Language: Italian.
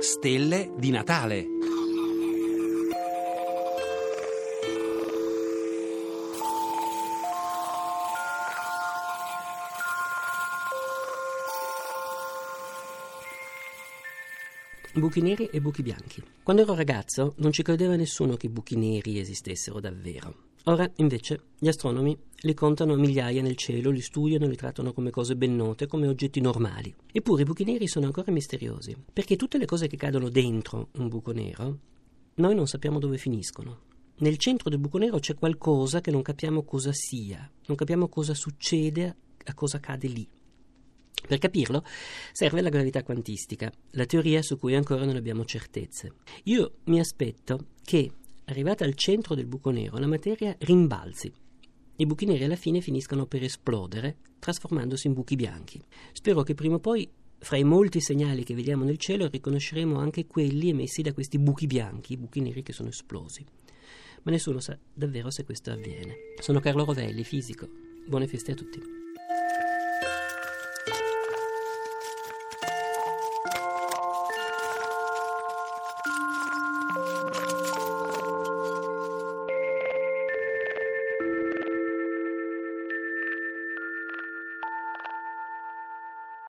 stelle di Natale. Buchi neri e buchi bianchi. Quando ero ragazzo non ci credeva nessuno che i buchi neri esistessero davvero. Ora, invece, gli astronomi li contano a migliaia nel cielo, li studiano, li trattano come cose ben note, come oggetti normali. Eppure i buchi neri sono ancora misteriosi, perché tutte le cose che cadono dentro un buco nero, noi non sappiamo dove finiscono. Nel centro del buco nero c'è qualcosa che non capiamo cosa sia, non capiamo cosa succede, a cosa cade lì. Per capirlo serve la gravità quantistica, la teoria su cui ancora non abbiamo certezze. Io mi aspetto che arrivata al centro del buco nero, la materia rimbalzi. I buchi neri alla fine finiscono per esplodere, trasformandosi in buchi bianchi. Spero che prima o poi, fra i molti segnali che vediamo nel cielo, riconosceremo anche quelli emessi da questi buchi bianchi, i buchi neri che sono esplosi. Ma nessuno sa davvero se questo avviene. Sono Carlo Rovelli, fisico. Buone feste a tutti.